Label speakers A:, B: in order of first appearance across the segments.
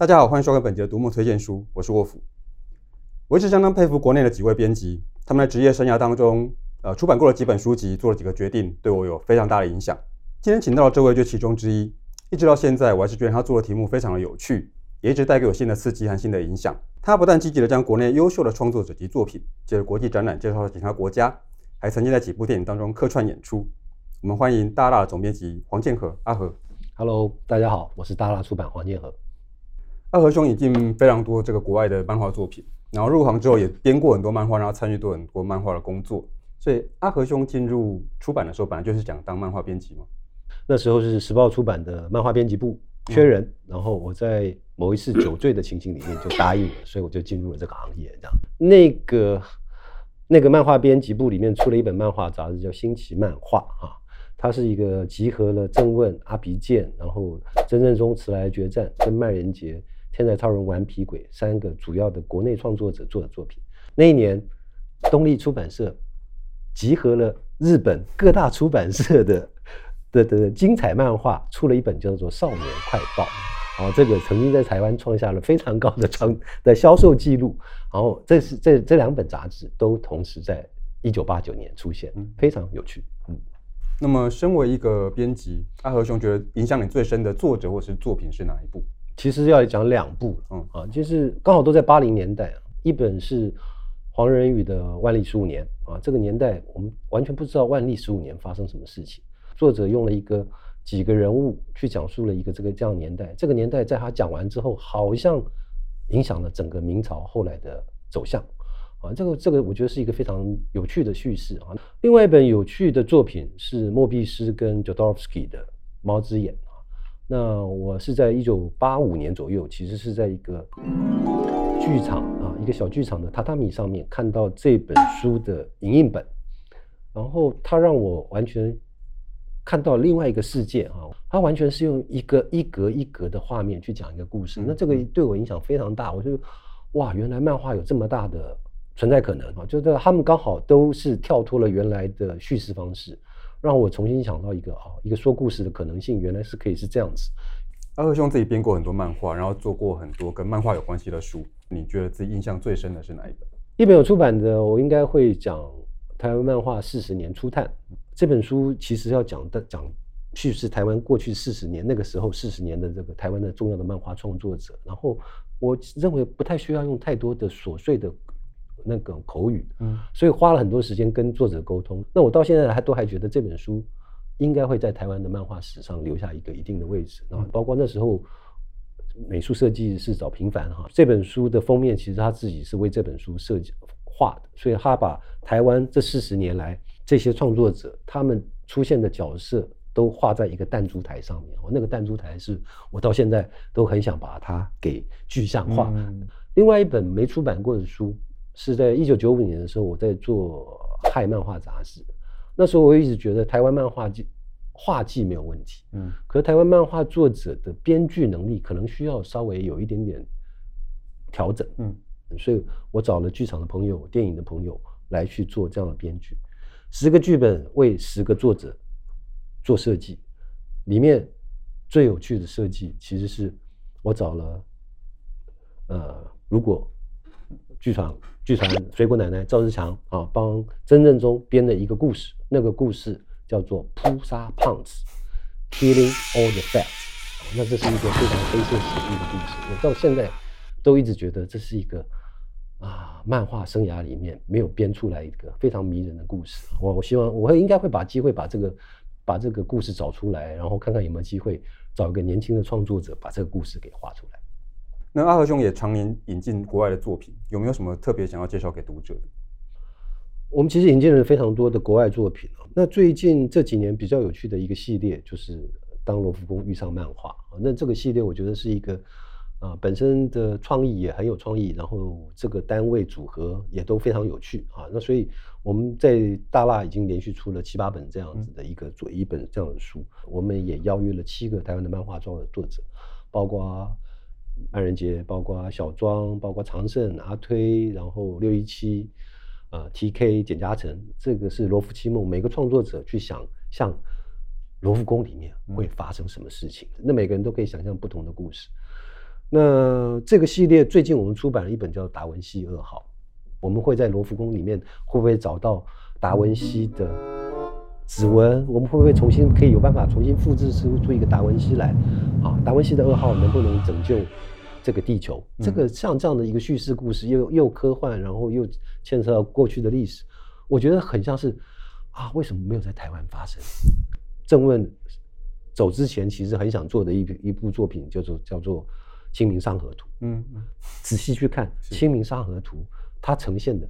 A: 大家好，欢迎收看本节的读墨推荐书，我是沃夫。我一直相当佩服国内的几位编辑，他们在职业生涯当中，呃，出版过了几本书籍，做了几个决定，对我有非常大的影响。今天请到的这位就其中之一，一直到现在，我还是觉得他做的题目非常的有趣，也一直带给我新的刺激和新的影响。他不但积极的将国内优秀的创作者及作品借着国际展览介绍到其他国家，还曾经在几部电影当中客串演出。我们欢迎大辣的总编辑黄建和阿和。
B: Hello，大家好，我是大辣出版黄建和。
A: 阿和兄已经非常多这个国外的漫画作品，然后入行之后也编过很多漫画，然后参与过很多漫画的工作。所以阿和兄进入出版的时候，本来就是想当漫画编辑嘛。
B: 那时候是时报出版的漫画编辑部缺人，嗯，然后我在某一次酒醉的情形里面就答应了，所以我就进入了这个行业。这样，那个那个漫画编辑部里面出了一本漫画杂志，叫《新奇漫画》啊。它是一个集合了郑问、阿鼻剑，然后曾正宗、迟来决战跟麦人杰。天才超人顽皮鬼三个主要的国内创作者做的作品。那一年，东立出版社集合了日本各大出版社的的的，的精彩漫画，出了一本叫做《少年快报》。然后这个曾经在台湾创下了非常高的创的销售记录。然后这是这这两本杂志都同时在一九八九年出现，非常有趣。嗯，
A: 那么身为一个编辑，阿和兄觉得影响你最深的作者或是作品是哪一部？
B: 其实要讲两部，嗯啊，就是刚好都在八零年代，一本是黄仁宇的《万历十五年》啊，这个年代我们完全不知道万历十五年发生什么事情。作者用了一个几个人物去讲述了一个这个这样年代，这个年代在他讲完之后，好像影响了整个明朝后来的走向啊。这个这个我觉得是一个非常有趣的叙事啊。另外一本有趣的作品是莫比斯跟 Jodorowsky 的《猫之眼》。那我是在一九八五年左右，其实是在一个剧场啊，一个小剧场的榻榻米上面看到这本书的影印本，然后它让我完全看到另外一个世界啊，它完全是用一个一格一格的画面去讲一个故事，那这个对我影响非常大，我就哇，原来漫画有这么大的存在可能啊，就是他们刚好都是跳脱了原来的叙事方式。让我重新想到一个啊，一个说故事的可能性，原来是可以是这样子。
A: 阿和兄自己编过很多漫画，然后做过很多跟漫画有关系的书。你觉得自己印象最深的是哪一本？
B: 一本有出版的，我应该会讲《台湾漫画四十年初探》这本书。其实要讲的讲叙事台湾过去四十年，那个时候四十年的这个台湾的重要的漫画创作者。然后我认为不太需要用太多的琐碎的。那个口语，嗯，所以花了很多时间跟作者沟通。那我到现在还都还觉得这本书应该会在台湾的漫画史上留下一个一定的位置。然后包括那时候美术设计是找平凡哈，这本书的封面其实他自己是为这本书设计画的，所以他把台湾这四十年来这些创作者他们出现的角色都画在一个弹珠台上面。我那个弹珠台是我到现在都很想把它给具象化。另外一本没出版过的书。是在一九九五年的时候，我在做《嗨漫画杂志》，那时候我一直觉得台湾漫画技画技没有问题，嗯，可是台湾漫画作者的编剧能力可能需要稍微有一点点调整，嗯，所以我找了剧场的朋友、电影的朋友来去做这样的编剧，十个剧本为十个作者做设计，里面最有趣的设计其实是我找了，呃，如果。剧场剧团水果奶奶赵志强啊，帮曾正中编的一个故事，那个故事叫做《扑杀胖子》，Killing All the Fat。那这是一个非常黑色喜剧的故事，我到现在都一直觉得这是一个啊，漫画生涯里面没有编出来一个非常迷人的故事。我我希望我会应该会把机会把这个把这个故事找出来，然后看看有没有机会找一个年轻的创作者把这个故事给画出来。
A: 那阿和兄也常年引进国外的作品，有没有什么特别想要介绍给读者的？
B: 我们其实引进了非常多的国外作品。那最近这几年比较有趣的一个系列，就是《当罗浮宫遇上漫画》。那这个系列我觉得是一个啊、呃，本身的创意也很有创意，然后这个单位组合也都非常有趣啊。那所以我们在大辣已经连续出了七八本这样子的一个做一本这样的书。我们也邀约了七个台湾的漫画作者，包括。万人杰，包括小庄，包括长胜、阿推，然后六一七，呃，TK、简嘉诚，这个是罗浮七梦。每个创作者去想象罗浮宫里面会发生什么事情，嗯、那每个人都可以想象不同的故事。那这个系列最近我们出版了一本叫《达文西二号》，我们会在罗浮宫里面会不会找到达文西的指纹？我们会不会重新可以有办法重新复制出出一个达文西来？啊，达文西的二号能不能拯救这个地球？这个像这样的一个叙事故事，又又科幻，然后又牵扯到过去的历史，我觉得很像是啊，为什么没有在台湾发生？郑问走之前其实很想做的一一部作品，叫做叫做。《清明上河图》，嗯嗯，仔细去看《清明上河图》，它呈现的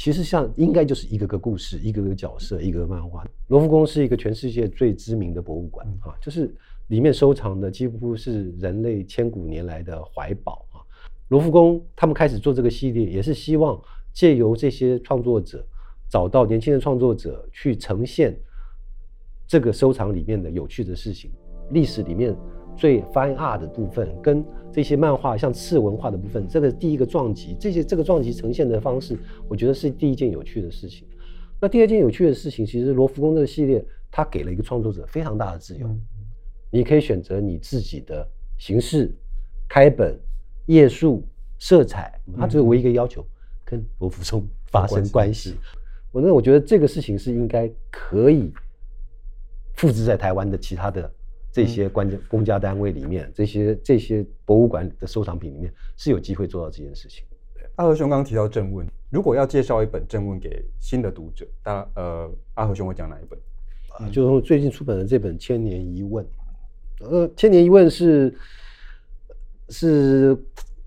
B: 其实像应该就是一个个故事，一个个角色，一个个漫画。罗浮宫是一个全世界最知名的博物馆啊，就是里面收藏的几乎是人类千古年来的怀宝啊。罗浮宫他们开始做这个系列，也是希望借由这些创作者，找到年轻的创作者去呈现这个收藏里面的有趣的事情，历史里面。最 fine art 的部分跟这些漫画像次文化的部分，这个第一个撞击，这些这个撞击呈现的方式，我觉得是第一件有趣的事情。那第二件有趣的事情，其实罗浮宫这个系列，它给了一个创作者非常大的自由，你可以选择你自己的形式、开本、页数、色彩，它只有唯一一个要求，跟罗浮宫发生关系。我那我觉得这个事情是应该可以复制在台湾的其他的。这些关键公家单位里面，这些这些博物馆的收藏品里面是有机会做到这件事情。对，
A: 阿和兄刚刚提到正问，如果要介绍一本正问给新的读者，大呃，阿和兄会讲哪一本？
B: 啊，就最近出版的这本《千年一问》。呃，《千年一问》是是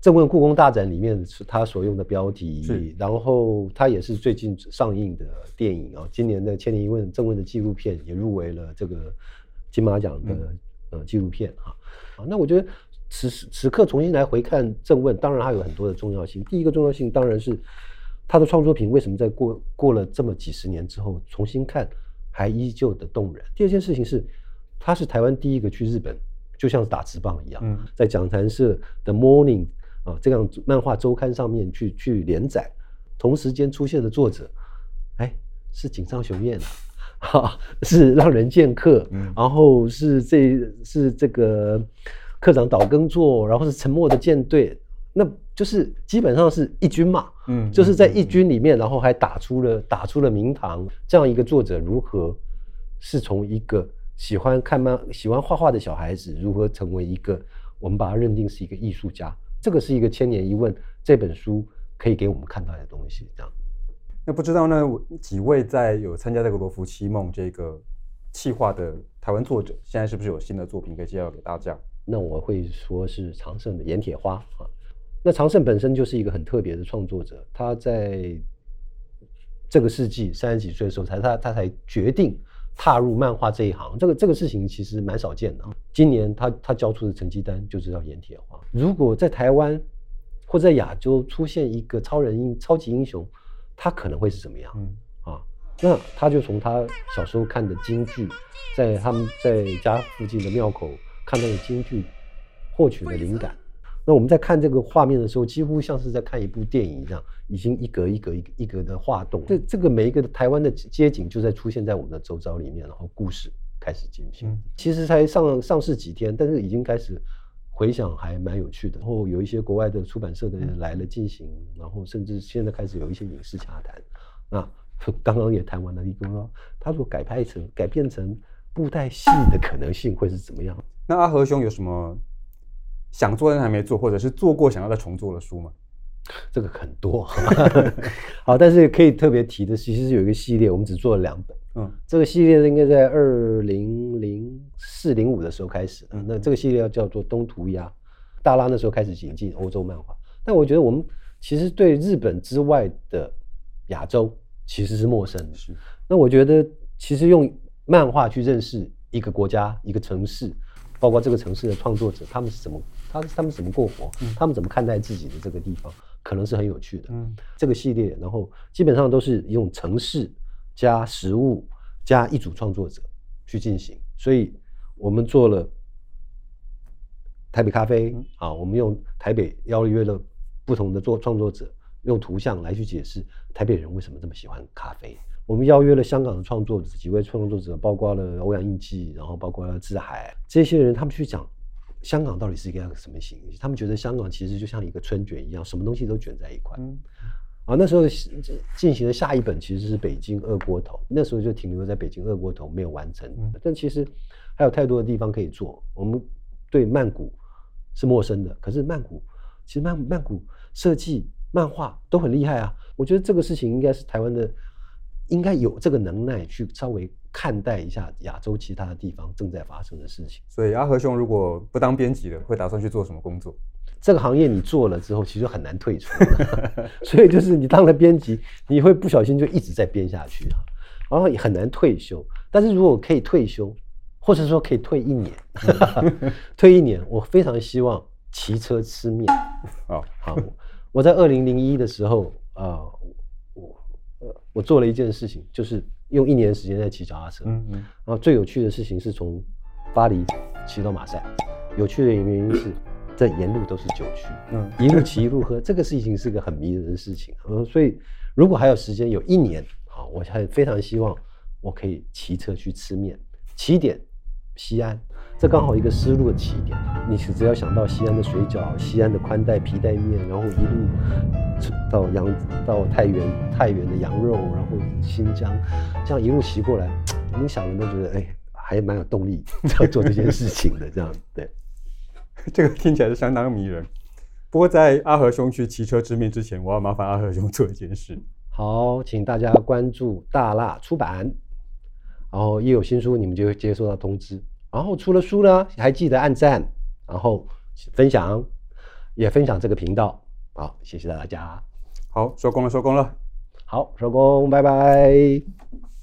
B: 正问故宫大展里面是他所用的标题，然后他也是最近上映的电影啊。今年的《千年一问》正问的纪录片也入围了这个。金马奖的呃纪录片啊，啊，那我觉得此时此刻重新来回看正问，当然它有很多的重要性。第一个重要性当然是他的创作品为什么在过过了这么几十年之后重新看还依旧的动人。第二件事情是，他是台湾第一个去日本，就像是打直棒一样，在讲谈社的 Morning 啊这样漫画周刊上面去去连载，同时间出现的作者，哎，是井上雄彦啊。哈，是让人见客，嗯、然后是这是这个课长岛耕作，然后是沉默的舰队，那就是基本上是一军嘛，嗯，就是在一军里面，然后还打出了打出了名堂。这样一个作者如何是从一个喜欢看漫、喜欢画画的小孩子，如何成为一个我们把他认定是一个艺术家？这个是一个千年一问这本书可以给我们看到的东西，这样。
A: 那不知道呢？几位在有参加这个罗浮七梦这个企划的台湾作者，现在是不是有新的作品可以介绍给大家？
B: 那我会说是长胜的盐铁花啊。那长胜本身就是一个很特别的创作者，他在这个世纪三十几岁的时候才他他才决定踏入漫画这一行。这个这个事情其实蛮少见的。今年他他交出的成绩单就知道盐铁花。如果在台湾或在亚洲出现一个超人英超级英雄，他可能会是怎么样？嗯啊，那他就从他小时候看的京剧，在他们在家附近的庙口看到的京剧，获取了灵感。那我们在看这个画面的时候，几乎像是在看一部电影一样，已经一格一格一格一格的画动。这这个每一个台湾的街景就在出现在我们的周遭里面，然后故事开始进行。嗯、其实才上上市几天，但是已经开始。回想还蛮有趣的，然后有一些国外的出版社的人来了进行，然后甚至现在开始有一些影视洽谈。那 刚刚也谈完了一个说，他说改拍成改变成布袋戏的可能性会是怎么样？
A: 那阿和兄有什么想做但还没做，或者是做过想要再重做的书吗？
B: 这个很多，好，但是可以特别提的是，其实有一个系列，我们只做了两本。嗯，这个系列应该在二零零四零五的时候开始。嗯，那这个系列要叫做《东涂鸦》，大拉那时候开始引进欧洲漫画。但我觉得我们其实对日本之外的亚洲其实是陌生的。是。那我觉得其实用漫画去认识一个国家、一个城市，包括这个城市的创作者，他们是怎么，他他们怎么过活，嗯，他们怎么看待自己的这个地方，可能是很有趣的。嗯，这个系列，然后基本上都是用城市。加食物，加一组创作者去进行，所以我们做了台北咖啡啊，我们用台北邀约了不同的做创作者，用图像来去解释台北人为什么这么喜欢咖啡。我们邀约了香港的创作者，几位创作者，包括了欧阳应季，然后包括了志海这些人，他们去讲香港到底是一个什么形式？他们觉得香港其实就像一个春卷一样，什么东西都卷在一块。嗯，啊，那时候进行的下一本其实是《北京二锅头》，那时候就停留在《北京二锅头》没有完成。嗯，但其实还有太多的地方可以做。我们对曼谷是陌生的，可是曼谷其实曼曼谷设计漫画都很厉害啊。我觉得这个事情应该是台湾的，应该有这个能耐去稍微。看待一下亚洲其他的地方正在发生的事情。
A: 所以阿和兄如果不当编辑了，会打算去做什么工作？
B: 这个行业你做了之后，其实很难退出。所以就是你当了编辑，你会不小心就一直在编下去啊，然后也很难退休。但是如果可以退休，或者说可以退一年，退一年，我非常希望骑车吃面。好，好，我在二零零一的时候啊。呃我做了一件事情，就是用一年时间在骑脚踏车。嗯嗯。然后最有趣的事情是从巴黎骑到马赛，有趣的原因是这沿路都是酒区。嗯。一路骑一路喝，这个事情是个很迷人的事情。嗯。所以如果还有时间，有一年，啊，我还非常希望我可以骑车去吃面。起点西安。这刚好一个思路的起点，你只要想到西安的水饺、西安的宽带皮带面，然后一路到羊到太原太原的羊肉，然后新疆，这样一路骑过来，你想人都觉得哎，还蛮有动力要 做这件事情的。这样对，
A: 这个听起来是相当迷人。不过在阿和兄去骑车之面之前，我要麻烦阿和兄做一件事。
B: 好，请大家关注大辣出版，然后一有新书，你们就会接收到通知。然后出了书呢，还记得按赞，然后分享，也分享这个频道。好，谢谢大家。
A: 好，收工了，收工了。
B: 好，收工，拜拜。